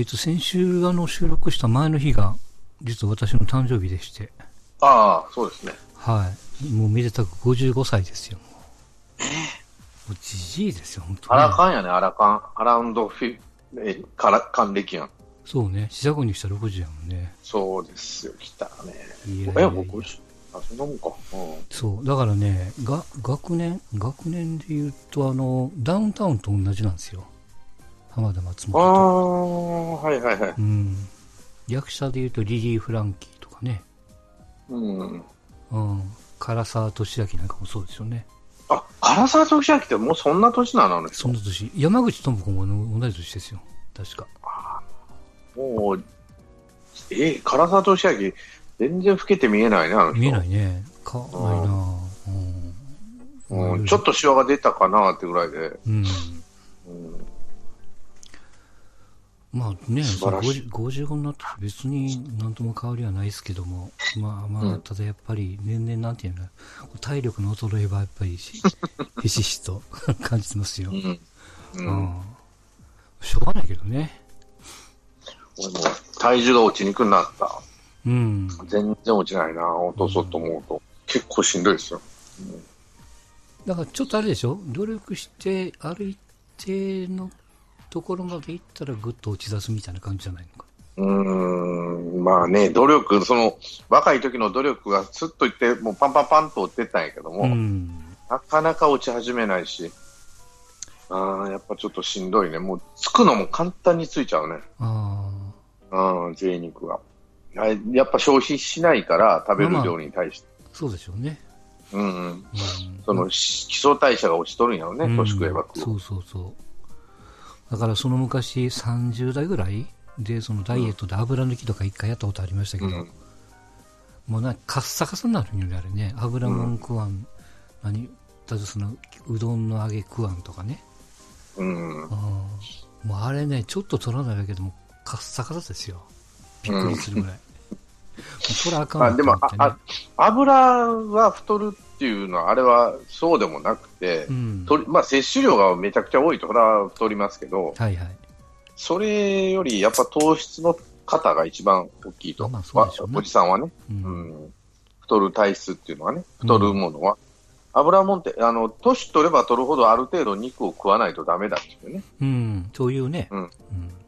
えっ、と、先週あの収録した前の日が、実は私の誕生日でして。ああ、そうですね。はい。もうめでたく55歳ですよ、もう。もうじじいですよ、本当アに、ラカンやね、アラカン。アラウンドフィ、え、から、還暦やん。そうね。四捨五入したら60やもんね。そうですよ、来たね。いやいやいやえ、僕、あ、そんなもんか。うん。そう。だからね、が、学年、学年で言うと、あの、ダウンタウンと同じなんですよ。浜田松あ本あ、はいはいはいと。。うん。役者で言うとリリー・フランキーとかね。うん。うん。唐沢俊明なんかもそうですよね。あ、唐沢俊明ってもうそんな年なのそんな年。山口智子も同じ年ですよ。確か。もう、え、唐沢俊明、全然老けて見えないね、あの人。見えないね。かわいいなうん。うん、ちょっとシワが出たかなってぐらいで。うん。うん、まあね、素晴らしい50 55になって別に何とも変わりはないですけども、まあまあ、うんただやっぱり年々なんていうの、体力の衰えはやっぱりしひしひしと 感じてますよ。うん。う。うんん。しょうがないけどね。俺も体重が落ちにくくなった。うん。全然落ちないな、落とそうと思うと。結構しんどいですよ。だからちょっとあれでしょ？努力して、ある一定のところまで行ったらぐっと落ち出すみたいな感じじゃないのか？うーん、まあね、努力、その、若い時の努力がスッといって、もうパンパンパンと落ちてったんやけども、うん。なかなか落ち始めないし、ああ、やっぱちょっとしんどいね。もう、つくのも簡単についちゃうね。あうん、贅肉が。やっぱ消費しないから、食べる量に対して。あ、そうでしょうね。うんうん。うん。その、し基礎代謝が落ちとるんやろね、うん年食えば。そうそうそう。だからその昔30代ぐらいで、そのダイエットで油抜きとか一回やったことありましたけど、うんもうな、カッサカサになるんよね、あれね。油もん食わん。何だってその、うどんの揚げ食わんとかね。うん。うん。もうあれね、ちょっと取らないだけでもカッサカサですよ。びっくりするぐらい。あかんわあでもああ、油は太るっていうのは、あれはそうでもなくて、うん。まあ、摂取量がめちゃくちゃ多いと、それは太りますけど、はいはい。それよりやっぱ糖質の方が一番大きいと、まあねおじさんはね、う。うんん、太る体質っていうのはね、太るものは、油もんって、あの、年取れば取るほどある程度肉を食わないとダメだっていうね。うん。そういうね。うんうん。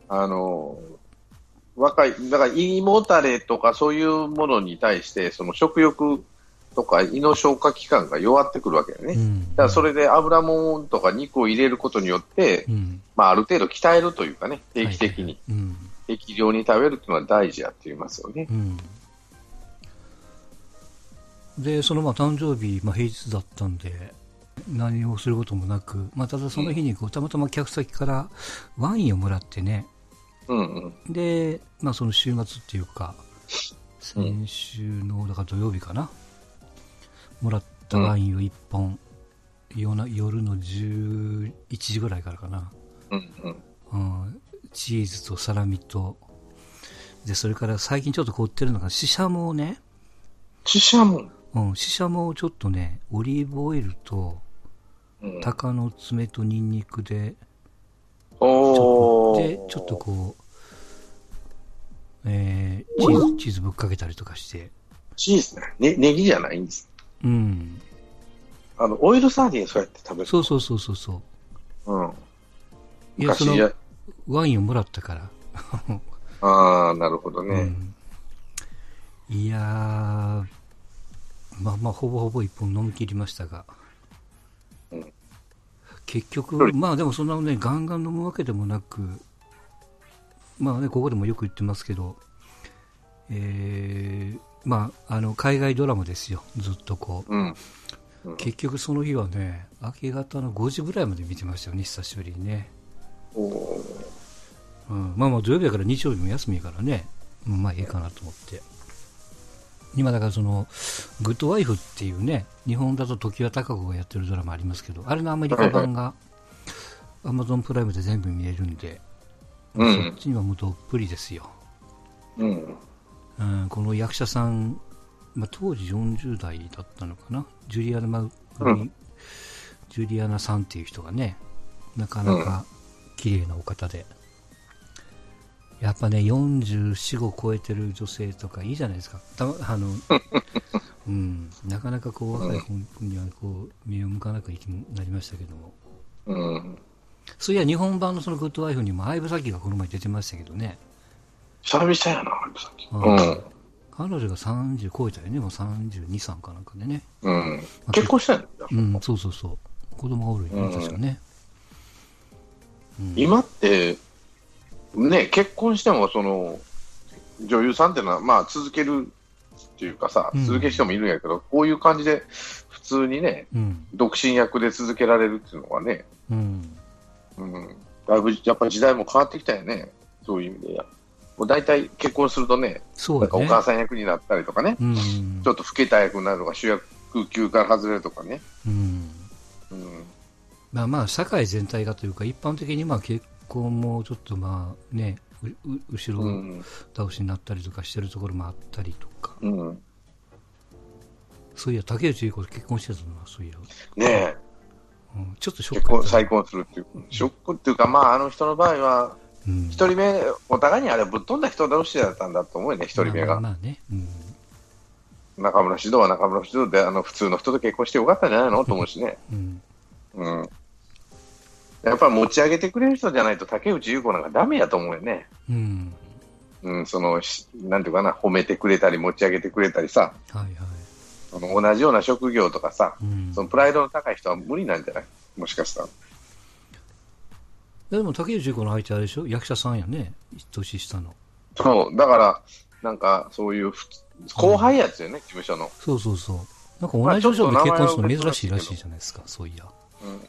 あの、若い、だから胃もたれとかそういうものに対して、その食欲とか胃の消化器官が弱ってくるわけだね。うん。だからそれで油もんとか肉を入れることによって、うん。まあある程度鍛えるというかね、定期的に、はいはい。適量に食べるっていうのは大事やって言いますよね。うん。で、そのまあ誕生日、まあ、平日だったんで、何をすることもなく、まあ、ただその日にこうたまたま客先からワインをもらってね、うんうん。で、まあ、その週末っていうか、先週の、だから土曜日かな、もらったワインを1本、夜な夜の11時ぐらいからかな、うんうん。うん、チーズとサラミと、で、それから最近ちょっと凍ってるのが、シシャモをね、シシャモ。うん、シシャモをちょっとね、オリーブオイルと、うん。鷹の爪とニンニクで、ちょっとこう、えー、チーズ、チーズぶっかけたりとかして、チーズね。ね、ネギじゃないんです。うん。あの、オイルサーディンそうやって食べる。そうそうそうそうそう。うん。いや、その、ワインをもらったから。ああ、なるほどね。うん。いやー、まあまあ、ほぼほぼ一本飲み切りましたが。うん結局まあでもそんなね、ガンガン飲むわけでもなく、まあね、ここでもよく言ってますけど、えー、まあ、あの、海外ドラマですよ、ずっとこう。うん。結局その日はね、明け方の5時ぐらいまで見てましたよね、久しぶりにね。うん、まあまあ土曜日だから日曜日も休みやからね、うんまあいいかなと思って。今だからその、グッドワイフっていうね、日本だと常盤貴子がやってるドラマありますけど、あれのアメリカ版が、アマゾンプライムで全部見れるんで、うんそっちにはもうどっぷりですよ。うん。うん、この役者さん、まあ、当時40代だったのかな、ジュリアナ・マグリ、うんジュリアナさんっていう人がね、なかなか綺麗なお方で、やっぱね、44、5超えてる女性とかいいじゃないですか。たあの、うん、なかなかこう若い子にはこう目を向かなくいきなりましたけども。うん。そういや、日本版のそのグッドワイフにも相武咲がこの前出てましたけどね。久々やな、さっき。ううんん。彼女が30超えたよね、もう32、3かなんかでね。うん。結婚したんだうん、そうそうそう。子供がおるよね、うん確かね。うん、今って、ね、結婚しても、その、女優さんっていうのは、まあ、続けるっていうかさ、うん続ける人もいるんやけど、こういう感じで、普通にね、うん、独身役で続けられるっていうのはね、うん。うん、だいぶやっぱ時代も変わってきたよね、そういう意味で。もう大体結婚するとね、なんかおそうだね。母さん役になったりとかね、うん、ちょっと老けた役になるとか、主役級から外れるとかね。うん。うんまあまあ、社会全体がというか、一般的にまあ結婚もちょっとまあね、うう後ろうん倒しになったりとかしてるところもあったりとか、うんそういや、竹内結子結婚してたな、そういや。ねえうん、ちょっとショッ結ク再婚するっていう、ショックっていうか、まあ、あの人の場合は、うん一人目、お互いにあれぶっ飛んだ人同士だったんだと思うよね、一人目が。まあね。うん。中村獅童は中村獅童で、あの普通の人と結婚してよかったんじゃないのと思うしね。うん。うん。やっぱり持ち上げてくれる人じゃないと竹内優子なんかダメやと思うよね。うん。うん、その、しなんていうかな、褒めてくれたり持ち上げてくれたりさ、はいはい。その同じような職業とかさ、うん。そのプライドの高い人は無理なんじゃない？もしかしたら。でも竹内結子の相手あれでしょ？役者さんやね。年下の。そう、だから、なんかそういうふ後輩やつよね、事務所の。そうそうそう。なんかまあ同じ女性で結婚するの珍しいらしいじゃないですか、そういや。うん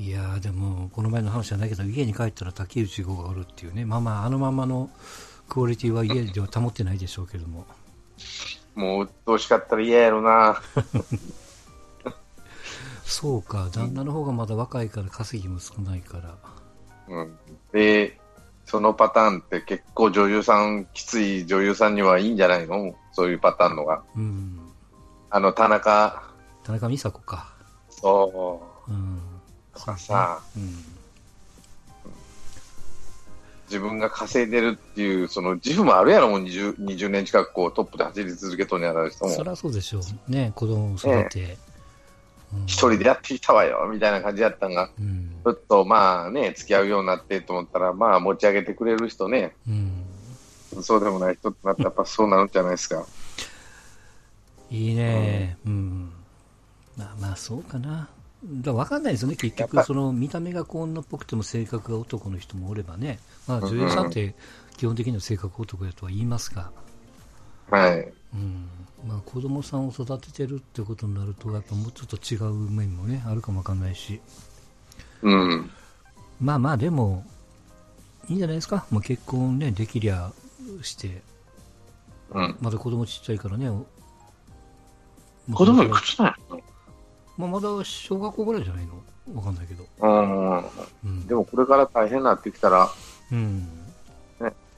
いやーでも、この前の話じゃないけど、家に帰ったら竹内結子がおるっていうね、まあまあ、あのままのクオリティは家では保ってないでしょうけども、もう、鬱陶しかったら嫌やろな。そうか、旦那の方がまだ若いから稼ぎも少ないから、うん。で、そのパターンって結構女優さん、きつい女優さんにはいいんじゃないの？そういうパターンのが。うん、あの、田中、田中美佐子か、そう、うん、とかさ、うん、自分が稼いでるっていう、その自負もあるやろ、もう 20, 20年近くこうトップで走り続けとんやら人も、そりゃそうでしょう、ね、子供を育て、うん一人でやってきたわよ、みたいな感じやったんが、うん、ちょっとまあね、付き合うようになってと思ったら、まあ持ち上げてくれる人ね、うん、そうでもない人ってなったら、やっぱそうなるんじゃないですか。いいね、うん、まあまあ、そうかな。だから分かんないですよね、結局、その見た目が女っぽくても性格が男の人もおればね、まあ、女優さんって基本的には性格男やとは言いますが、はい。うん。まあ、子供さんを育ててるってことになると、やっぱもうちょっと違う面もね、あるかもわかんないし、うん。まあまあ、でも、いいんじゃないですか、もう結婚ね、できりゃして、うん。まだ子供ちっちゃいからね、子供いくつなんやろまあ、まだ小学校ぐらいじゃないの？わかんないけど。うん。うんでもこれから大変になってきたら、うん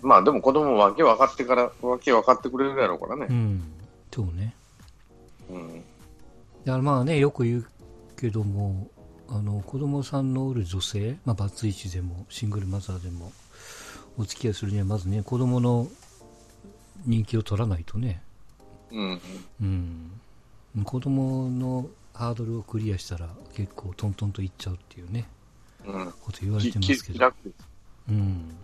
まあでも子供もわけ分かってから、わけ分かってくれるやろうからね。うん、そうね。うん。だからまあね、よく言うけども、あの子供さんのおる女性、まあ、バツイチでもシングルマザーでもお付き合いするにはまずね子供の人気を取らないとね、うん。うん、子供のハードルをクリアしたら結構トントンといっちゃうっていうねうん。こと言われてまきすけど、うん、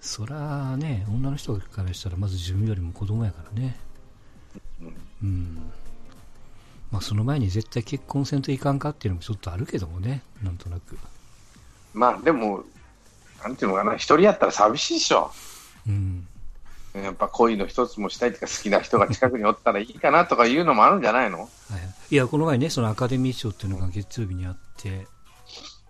そらね女の人からしたらまず自分よりも子供やからね、うん。まあ、その前に絶対結婚せんといかんかっていうのもちょっとあるけどもねなんとなく、まあでも、なんていうのかな、一人やったら寂しいでしょ。うん、やっぱ恋の一つもしたいとか好きな人が近くにおったらいいかなとかいうのもあるんじゃないの？はい、いやこの前ねそのアカデミー賞っていうのが月曜日にあって、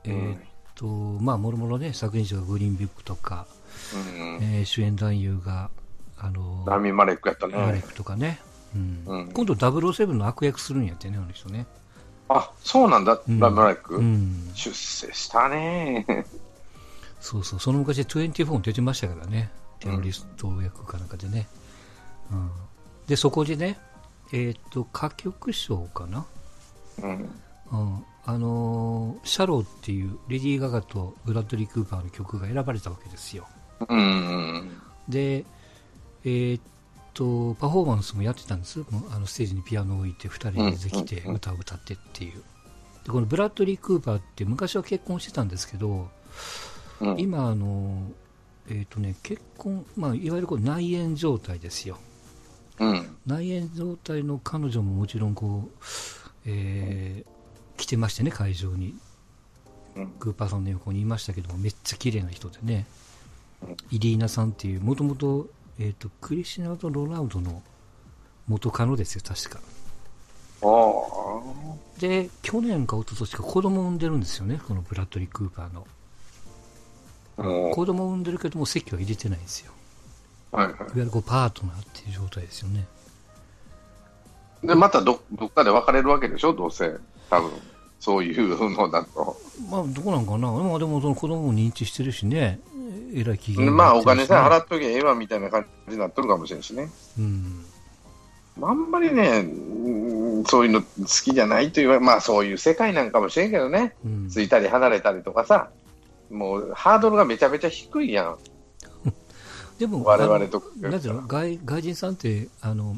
えーっとまあもろもろね作品賞がグリーンビックとか、うん。えー主演男優があのラミ・マレックやったね。マレックとかね、うん。うん。今度007の悪役するんやってねあの人ね、あ、そうなんだ、うん。ラミ・マレック。うん、出世したね。そうそう。その昔24に出てましたからね。テロリスト役かなんかでね、うん、でそこでねえーっと歌曲賞かな？うん。うん、あのーシャローっていうレディー・ガガとブラッドリー・クーパーの曲が選ばれたわけですよ。うん。で、えーっと、パフォーマンスもやってたんです。もうあのステージにピアノを置いて2人で出てきて歌を歌ってっていう。で、このブラッドリー・クーパーって昔は結婚してたんですけど、うん。今、あの、えーっとね、結婚、まあ、いわゆるこう内縁状態ですよ。うん。内縁状態の彼女ももちろんこう、えー来てましてね、会場に。うん。クーパーさんの横にいましたけども、めっちゃ綺麗な人でねうん、イリーナさんっていう、もともと、えっ、と、クリスティアーノ・ロナウドの元カノですよ、確か。ああ。で、去年か一昨年か子供を産んでるんですよね、このブラッドリー・クーパーの。も子供を産んでるけども、席は入れてないんですよ。う、はいはいわゆるこうパートナーっていう状態ですよね。い。で、またどどっかで別れるわけでしょ、どうせ。多分。そういうのだと。まあ、どこなんかな？まあ、でもその子供も認知してるしね、えらい機嫌まあ、お金さえ払っっときゃええわみたいな感じになっとるかもしれんしね。うん。あんまりね、うんそういうの好きじゃないという、まあそういう世界なんかもしれんけどね。うん。ついたり離れたりとかさ。もうハードルがめちゃめちゃ低いやん。でも、我々となんていうの外外人さんってあの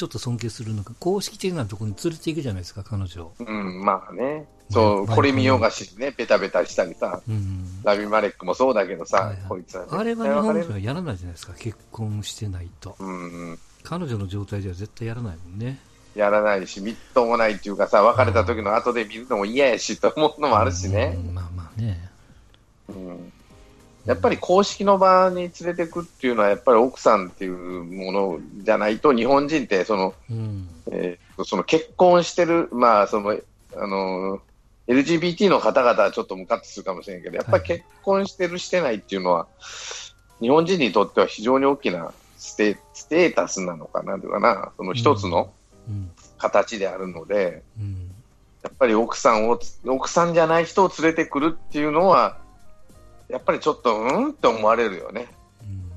ちょっと尊敬するのが公式的なところに連れていくじゃないですか彼女を、うん、まあね。そう、まあこれ見よがしにね、ベタベタしたりさ。うん、ラビマレックもそうだけどさ、はいはい。こいつは、ね。あれは日本人はやらないじゃないですか結婚してないと。うん、彼女の状態では絶対やらないもんね。やらないし、みっともないっていうかさ、別れた時の後で見るのも嫌やしと思うのもあるしね。うん。まあまあね。うんやっぱり公式の場に連れてくっていうのは、やっぱり奥さんっていうものじゃないと、日本人ってその、うん。えーその結婚してる、まあそのあの LGBT の方々はちょっとムカッとするかもしれんけど、やっぱり結婚してる、してないっていうのは、日本人にとっては非常に大きなステステータスなのかなというかな、その一つのうん。形であるので、うん。やっぱり奥さんを、奥さんじゃない人を連れてくるっていうのは、やっぱりちょっと、うんって思われるよね。うん。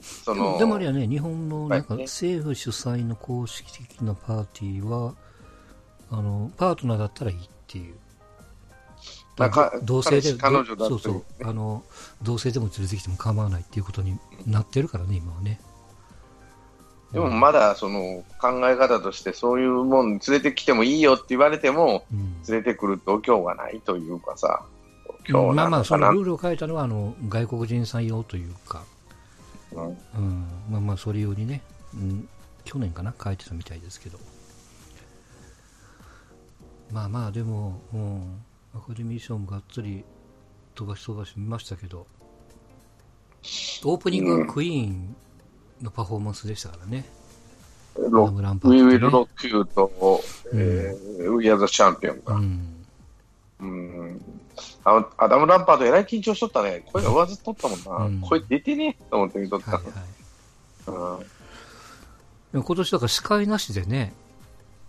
そのでもあれはね日本のなんか政府主催の公式的なパーティーはあのパートナーだったらいいっていう。同性で彼女そうそう。あの同性でも連れてきても構わないっていうことになってるからね今はね。でもまだその考え方として、そういうもん連れてきてもいいよって言われても、うん。連れてくる度胸がないというかさ、度胸まあまあ。そのルールを変えたのはあの外国人さん用というか、うん。うん、まあまあ、それ用にね、うん、去年かな、変えてたみたいですけど、まあまあ、でも、うん、アカデミー賞もがっつり飛ばし飛ばし見ましたけど、オープニングはクイーンのパフォーマンスでしたからね、ロアダムランパートね。We Will Rock You と、えー We Are the Champion が、うん、うんあアダム・ランパード、えらい緊張しとったね、声が上ずっとったもんな、うん。声出てねえと思って見とったはいはい。の、うん。今年だから司会なしでね、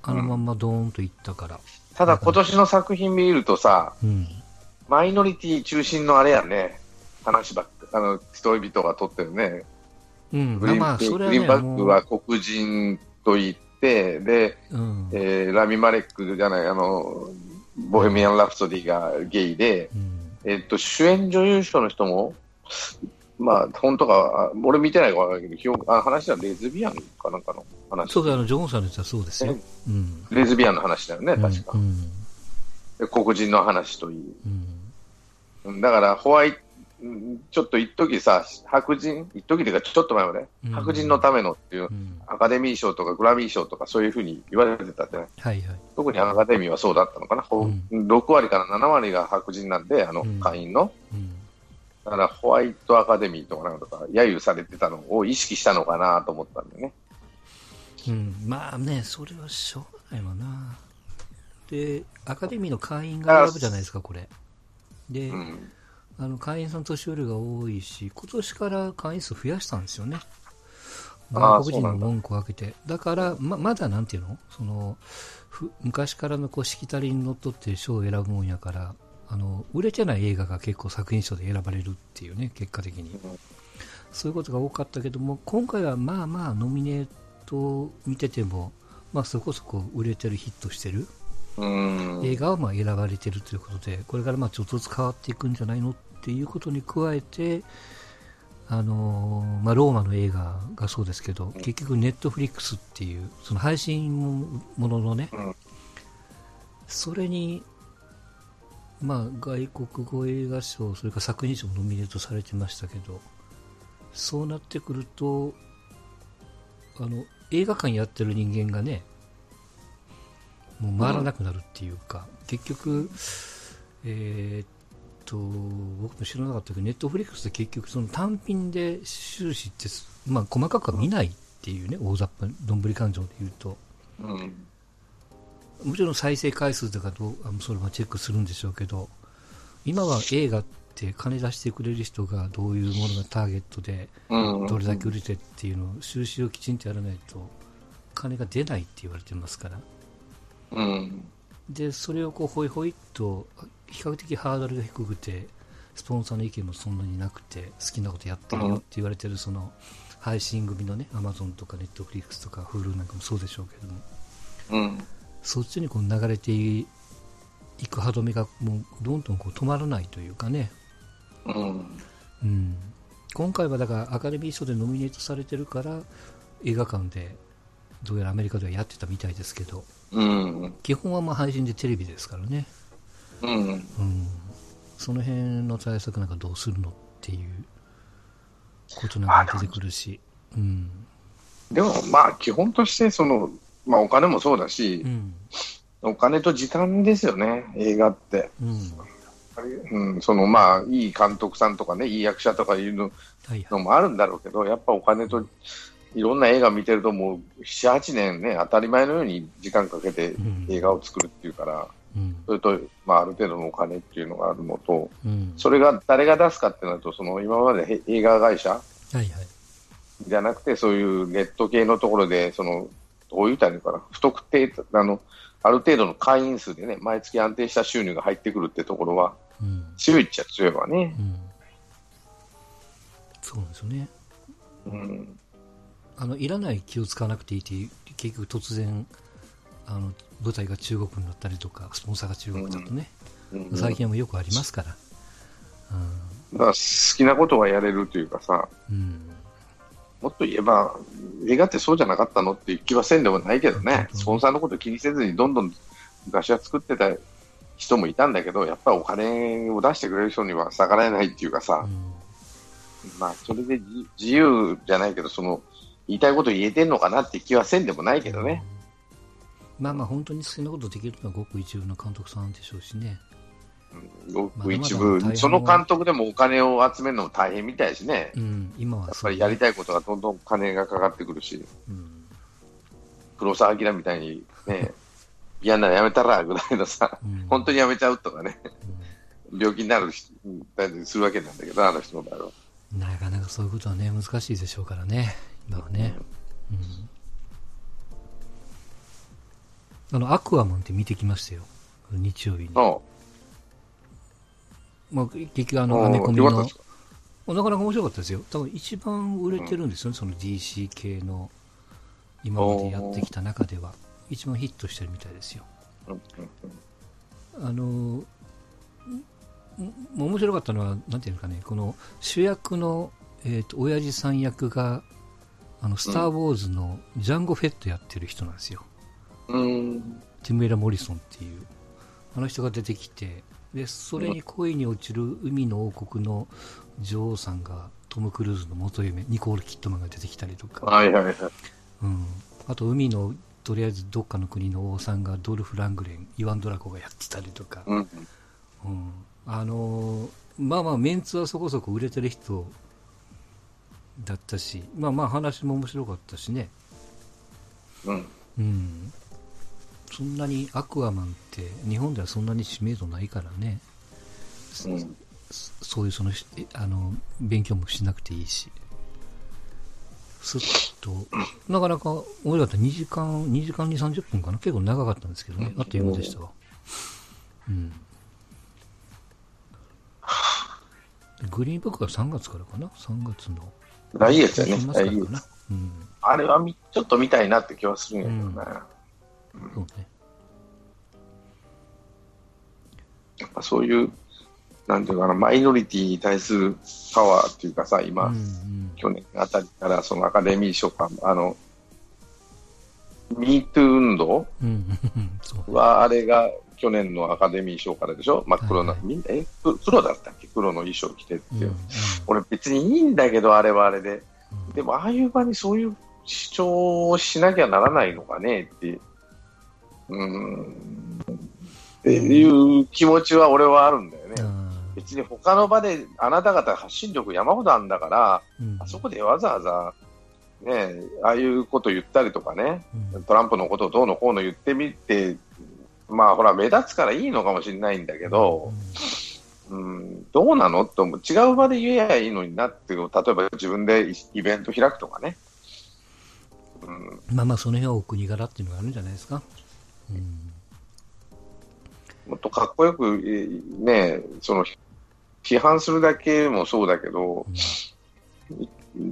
あのまんまドーンといったから、ただ、今年の作品見るとさ、うん、マイノリティ中心のあれやね、話ばっか、あの人々が撮ってるね、うん、グリーン,、ね、グリーンバックは黒人と言って、で、うん、えーラミ・マレックじゃない、あの、ボヘミアン・ラプソディがゲイで、うんえっと、主演女優賞の人も、まあ、本当か、あ俺見てないから分からないけど、表あ話はレズビアンかなんかの話。そうだ、あの、ジョンさんのやつはそうですよ。うん。レズビアンの話だよね、確か。うん。で黒人の話といい。だから、ホワイちょっと一時さ、白人、一時というかちょっと前まで、うん白人のためのっていうう、ん。アカデミー賞とかグラミー賞とかそういうふうに言われてたってね。はいはい。特にアカデミーはそうだったのかな？ほ6割から7割が白人なんで、あのうん会員の。うん。だからホワイトアカデミーとかなんとか、揶揄されてたのを意識したのかなと思ったんだよね。うん。まあね、それはしょうがないわな。で、アカデミーの会員が選ぶじゃないですか、これ。で、うん。あの会員さん年寄りが多いし、今年から会員数増やしたんですよね。ああ外国人の文句を開けて。だから、ままだなんていうの？そのふ昔からのこうしきたりにのっとって賞を選ぶもんやから、あの売れてない映画が結構作品賞で選ばれるっていうね、結果的に。そういうことが多かったけども、今回はまあまあノミネートを見てても、まあそこそこ売れてるヒットしてる。うん。映画はまあ選ばれてるということで、これからまあちょっとずつ変わっていくんじゃないのっていうことに加えて、あのーまあ、ローマの映画がそうですけど、結局、ネットフリックスっていう、その配信もののね、うんそれに、まあ、外国語映画賞、それから作品賞もノミネートされてましたけど、そうなってくると、あの映画館やってる人間がね、もう回らなくなるっていうか、結局、えーっと、僕も知らなかったけど、ネットフリックスで結局、その単品で収支って、まあ、細かくは見ないっていうね、大雑把、どんぶり勘定で言うと。うん。もちろん再生回数とかどうそれはチェックするんでしょうけど、今は映画って金出してくれる人がどういうものがターゲットで、うん。どれだけ売れてっていうのを収支をきちんとやらないと、金が出ないって言われてますから。うん。で、それをこう、ほいほいっと、比較的ハードルが低くて、スポンサーの意見もそんなになくて、好きなことやってるよって言われてる、その、配信組のね、アマゾンとかネットフリックスとか、フルなんかもそうでしょうけども、うん。そっちにこう流れていく歯止めがもうどんどんこう止まらないというかね、うん。うん、今回はだからアカデミー賞でノミネートされてるから映画館でどうやらアメリカではやってたみたいですけどうん。基本はまあ配信でテレビですからね、うん。うん、その辺の対策なんかどうするのっていうことなんか出てくるし、うん。でも、まあ、基本として、その、まあ、お金もそうだしう、ん。お金と時間ですよね、映画って。うん。うん、その、まあ、いい監督さんとかね、いい役者とかいうのもあるんだろうけど、やっぱお金と、いろんな映画見てると、もう、7、8年ね、当たり前のように時間かけてうん。映画を作るっていうから、うん。それと、まあ、ある程度のお金っていうのがあるのと、うん。それが誰が出すかってなると、その今までへ映画会社はいはい。じゃなくて、そういうネット系のところで、その、どういいのかな、不特定、あの、ある程度の会員数でね、毎月安定した収入が入ってくるってところは、うん。強いっちゃ強いわね。うん。そうですよね。うん。あのいらない気を使わなくていいっていう結局突然あの舞台が中国になったりとかスポンサーが中国だとね、うん。最近はもうよくありますから、だから好きなことはやれるというかさ、うん。もっと言えば、映画ってそうじゃなかったのっていう気はせんでもないけどね、うんスポンサーのこと気にせずにどんどん昔は作ってた人もいたんだけど、やっぱりお金を出してくれる人には逆らえないっていうかさ。う、ん。まあ、それで自自由じゃないけど、その、言いたいこと言えてんのかなって気はせんでもないけどね。まあまあ本当に好きなことできるのはごく一部の監督さんでしょうしね、ごく一部、その監督でもお金を集めるのも大変みたいしね。うん、今はやっぱりやりたいことがどんどん金がかかってくるし、うん。黒澤明みたいにね、嫌ならやめたらぐらいのさ、うん。本当にやめちゃうとかね、う病気になる人するわけなんだけど、あの人の場合は。んなかなかそういうことはね難しいでしょうからね今はね、うん。あのアクアマンって見てきましたよ。日曜日に。のまあ、結局あの、アメコミの。なかなか面白かったですよ。多分一番売れてるんですよね、その DC 系の、今までやってきた中では。一番ヒットしてるみたいですよ。うんうんあの、んん面白かったのは、なんていうのかね、この主役の、えっ、と、親父さん役が、あの、スター・ウォーズのジャンゴ・フェットやってる人なんですよ。うん。ティムエラ・モリソンっていう、あの人が出てきて、で、それに恋に落ちる海の王国の女王さんがトム・クルーズの元夢、ニコール・キットマンが出てきたりとか、はいはいはい。うん、あと海のとりあえずどっかの国の王さんがドルフ・ラングレン、イワン・ドラコがやってたりとか、うん。うん、あのーまあまあメンツはそこそこ売れてる人だったし、まあまあ話も面白かったしね、うん。うん、そんなにアクアマンって日本ではそんなに知名度ないからね、うん。そそういうそのしあの勉強もしなくていいし、すっと、なかなか面白かった、2時間、2時間2、30分かな、結構長かったんですけどね、あっという間でしたわ。うん。グリーンブックが3月からかな、3月の。来月やね来。月。うん、あれはみちょっと見たいなって気はするんやけどね。そうね。やっぱそういう、なんていうかな、マイノリティに対するパワーっていうかさ、今、うんうん去年あたりからそのアカデミー賞か、あの、ミートゥー運動は、あれが去年のアカデミー賞からでしょ？真っ黒な、はいみんえく黒だったっけ？黒の衣装着てって。いう。うん。うん。俺別にいいんだけど、あれはあれで。うん。でも、ああいう場にそういう主張をしなきゃならないのかねって、うーん、っていう気持ちは俺はあるんだよね。あ別に他の場であなた方発信力山ほどあるんだから、あそこでわざわざ、ね、ああいうこと言ったりとかね、うんトランプのことをどうのこうの言ってみて、まあほら、目立つからいいのかもしれないんだけど、うん、どうなのと思う違う場で言えばいいのになっていう、例えば自分でイベント開くとかね。うん、まあまあ、その辺はお国柄っていうのがあるんじゃないですか。うんもっとかっこよく、えーね、その批判するだけもそうだけど、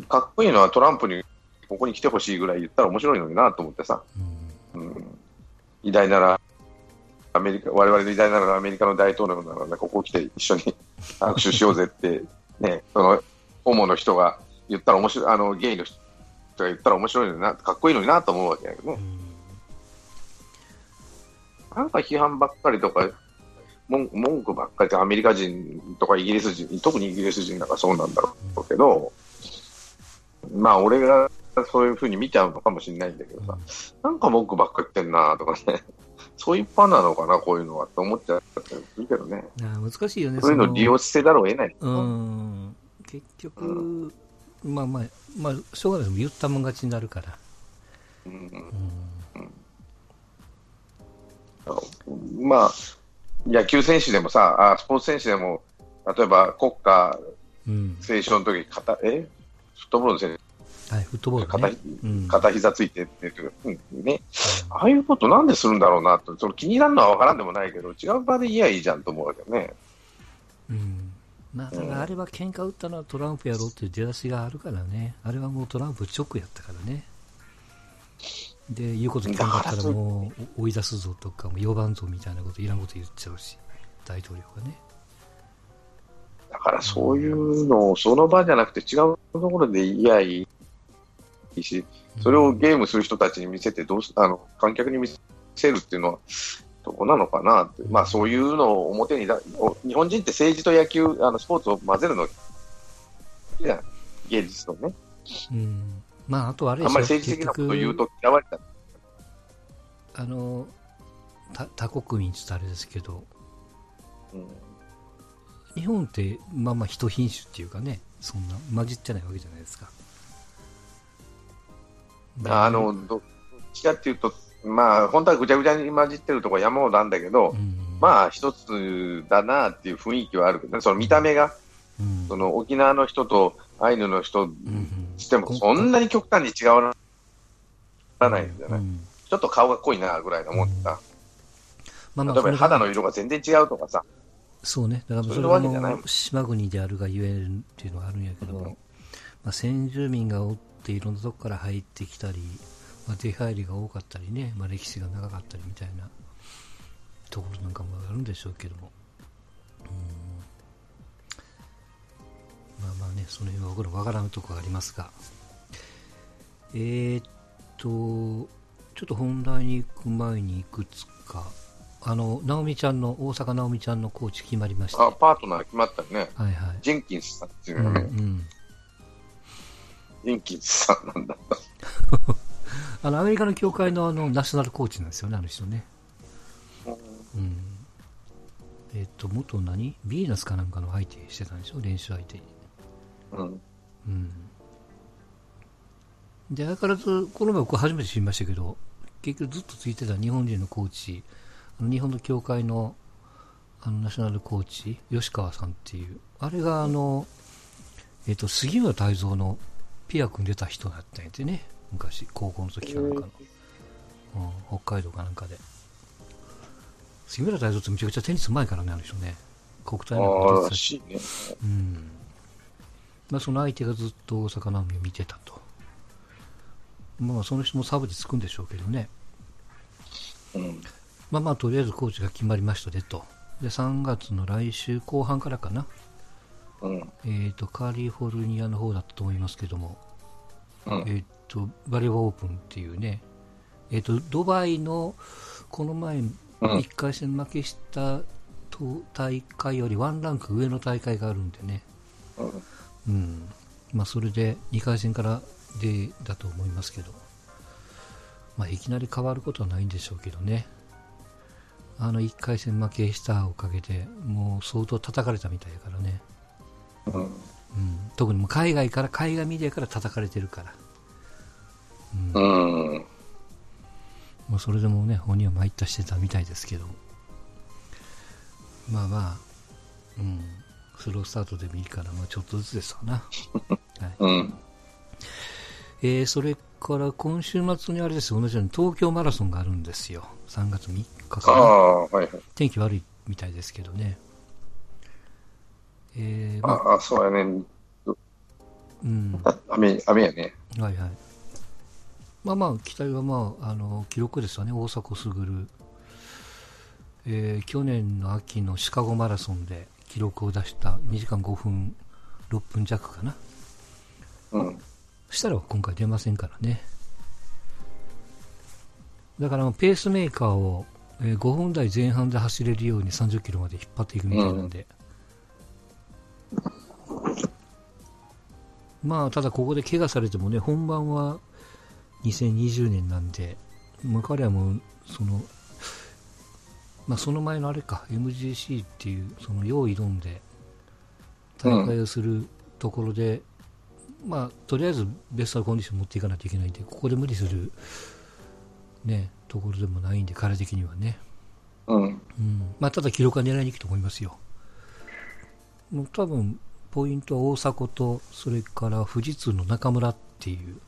かっこいいのはトランプにここに来てほしいぐらい言ったら面白いのになと思ってさ、うん。うん、偉大ならアメリカ、我々の偉大ならアメリカの大統領なら、ここ来て一緒に 握手しようぜって、ね、そのホモの人が言ったら面白い、あのゲイの人が言ったら面白いのにな、かっこいいのになと思うわけだけどね。なんか批判ばっかりとか、文文句ばっかりってアメリカ人とかイギリス人、特にイギリス人なんかそうなんだろうけど、まあ俺がそういうふうに見ちゃうのかもしれないんだけどさ、なんか文句ばっかり言ってんなとかね、そういうパンなのかな、こういうのはって思っちゃったりするけどね、難しいよね。そういうの利用せざるを得ない。うん、結局、まあまあ、まあ、しょうがないです。言ったもん勝ちになるから。うんうんまあ、野球選手でもさ、あスポーツ選手でも、例えば国歌うん。斉唱の時片え？フットボールの選はい、フットボールね。うん片膝ついてって言って、うんね、ああいうことなんでするんだろうなと、その気になるのは分からんでもないけど、違う場で言えばいいじゃんと思うわけよね。うん。まあ、ただあれは喧嘩打ったのはトランプやろうっていう出だしがあるからね。あれはもうトランプ直やったからね。で、言うこと聞かなかったらもう追い出すぞとか、もう4番ぞみたいなこと、いらんこと言っちゃうし、大統領がね。だからそういうのをその場じゃなくて違うところで言えばいいし、それをゲームする人たちに見せてどうす、あの観客に見せるっていうのは、どこなのかなって、まあ、そういうのを表にだ、お日本人って政治と野球、あのスポーツを混ぜるの芸術とね。うん。まあ、あとはあれあんまり政治的なことを言うと嫌われた。あの、た他国民って言ったらあれですけど、うん日本って、まあまあ一品種っていうかね、そんな混じってないわけじゃないですか。あの、どどっちかっていうと、まあ、本当はぐちゃぐちゃに混じってるところ山ほどなんだけど、うん、まあ、一つだなっていう雰囲気はあるけどね、その見た目が、うん、その沖縄の人とアイヌの人しても、そんなに極端に違わないんじゃない、うん。ちょっと顔が濃いなぐらいの思ってた。まあまあ例えば肌の色が全然違うとかさ、そうね、だからそれがわけじゃないもう島国であるがゆえんっていうのがあるんやけど、うん。まあ、先住民がおっていろんなとこから入ってきたり、まあ、出入りが多かったりね、まあ、歴史が長かったりみたいなところなんかもあるんでしょうけども、うんまあまあね、その辺は僕らわからんところがありますが、えーっと、ちょっと本題に行く前にいくつか、あの、直美ちゃんの、大阪直美ちゃんのコーチ決まりました。あパートナー決まったよね。はいはい。ジェンキンスさんっていううんのがね、うん、ジェンキンスさんなんだ。あのアメリカの協会のあのナショナルコーチなんですよね、あの人ね。うん、えっ、と、元何？ビーナスかなんかの相手してたんでしょ、練習相手に。うん。うん。で、相変わらず、この前僕初めて知りましたけど、結局ずっとついてた日本人のコーチ、日本の協会のあのナショナルコーチ、吉川さんっていう、あれがあの、えっ、と、杉村太蔵のピア組んでた人だったんやてね、昔、高校の時かなんかの。うん、北海道かなんかで。杉村太蔵ってめちゃくちゃテニスうまいからね、あの人ね。国体なんかもああ、出てたし。ね。うん。まあ、その相手がずっと大阪な海を見てたと。まあ、その人もサブでつくんでしょうけどね。うん。まあまあ、とりあえずコーチが決まりましたでと。で、3月の来週後半からかな。うん。えっ、と、カリフォルニアの方だったと思いますけども、うん。えっ、と、バレーオープンっていうね、えっ、と、ドバイの、この前、うん1回戦負けしたと大会よりワンランク上の大会があるんでね、うんうん。まあ、それで2回戦からで、だと思いますけど、まあ、いきなり変わることはないんでしょうけどね。あの1回戦負けしたおかげで、もう相当叩かれたみたいだからね。うん。うん、特にもう海外から、海外メディアから叩かれてるから。うんうん。もうそれでもね、本人は参ったしてたみたいですけど。まあまあ、うん、スロースタートでもいいから、まあちょっとずつですわな。はいうん。えー、それから今週末にあれですよ、同じように東京マラソンがあるんですよ。3月3日あかな。あ、はいはい。天気悪いみたいですけどね。えー、まあ、ああ、そうやね。うん。あ雨、雨やね。はいはい。まあまあ、期待はまあ、あの、記録ですよね、大迫傑。えー去年の秋のシカゴマラソンで記録を出した2時間5分、6分弱かな。うん。したら今回出ませんからね。だからペースメーカーを、えー5分台前半で走れるように30キロまで引っ張っていくみたいなんで。まあ、ただここで怪我されてもね、本番は2020年なんで、もう彼はもう、その、まあその前のあれか、MGC っていう、その用意挑んで、大会をするところで、まあ、とりあえずベストコンディション持っていかないといけないんで、ここで無理する、ね、ところでもないんで、彼的にはね。うん。うん。まあ、ただ記録は狙いに行くと思いますよ。もう多分、ポイントは大迫と、それから富士通の中村っていう、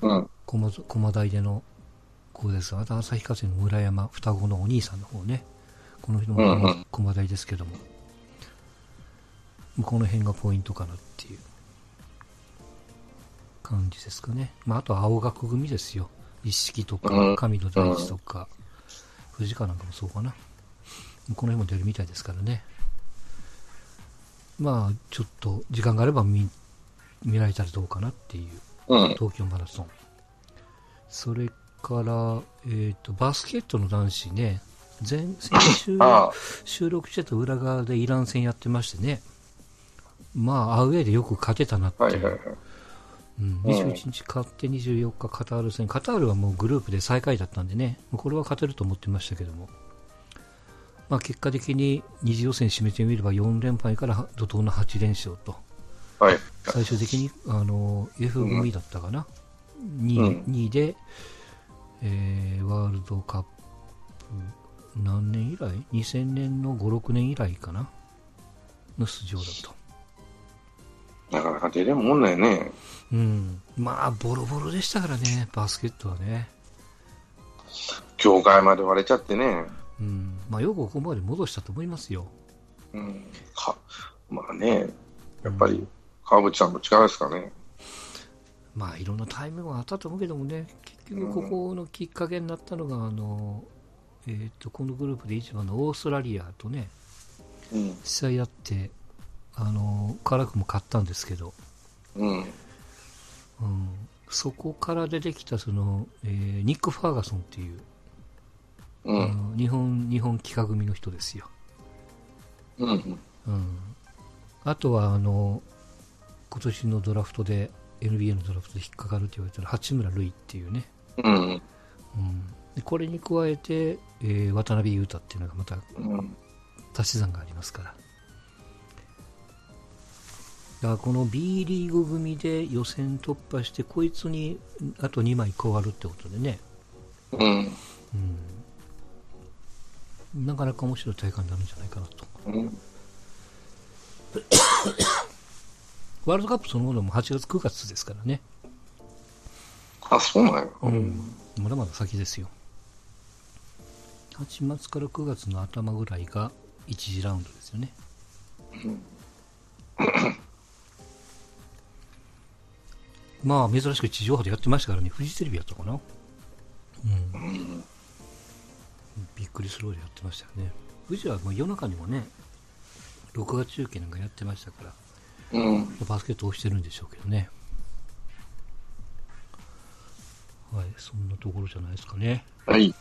うん。駒駒大での子です。あと旭化成の村山、双子のお兄さんの方ね。この人もん駒大ですけども。この辺がポイントかなっていう感じですかね。まあ、あとは青学組ですよ。一式とかうん、神野大地とか、藤川なんかもそうかな。この辺も出るみたいですからね。まあ、ちょっと時間があれば見見られたらどうかなっていううん。東京マラソン。それから、えっ、と、バスケットの男子ね、前、先週収録してた裏側でイラン戦やってましてね、まあ、アウェーでよく勝てたなっていう。はいはいはい。うん、21日勝って24日カタール戦。カタールはもうグループで最下位だったんでね、これは勝てると思ってましたけども。まあ結果的に二次予選締めてみれば4連敗から怒涛の8連勝と。はい。最終的にあの F 組だったかな、2, 位うん2位で、えーワールドカップ何年以来 ?2000 年の5、6年以来かな？の出場だと。なかなか出れんもんなんやね。うん。まあ、ボロボロでしたからね、バスケットはね。境界まで割れちゃってね。うん。まあ、よくここまで戻したと思いますよ。うん。か、まあね、やっぱり、川淵さんの力ですかね。まあ、いろんなタイミングがあったと思うけどもね、結局ここのきっかけになったのが、あの、えっ、と、このグループで一番のオーストラリアとね、うん。試合やって、あの、辛くも勝ったんですけど、うん。うん、そこから出てきたその、えーニック・ファーガソンっていう、あうん。の日本日本企画組の人ですよ、うん。うん、あとはあの今年のドラフトで NBA のドラフトで引っかかるって言われたら八村塁っていうね、うん。うん、でこれに加えて、えー渡辺裕太っていうのがまたうん。足し算がありますからだからこの B リーグ組で予選突破してこいつにあと2枚加わるってことでね、うん。うん、なかなか面白い大会になるんじゃないかなと。うん。ワールドカップそのものも8月9月ですからね、あ、そうなんや。うん、まだまだ先ですよ。8月から9月の頭ぐらいが1次ラウンドですよね。まあ珍しく地上波でやってましたからね。フジテレビやったかな。うん。うん。びっくりするほどやってましたよね富士はもう夜中にもね、録画中継なんかやってましたから、うん。バスケットをしてるんでしょうけどね。はい、そんなところじゃないですかね。はい。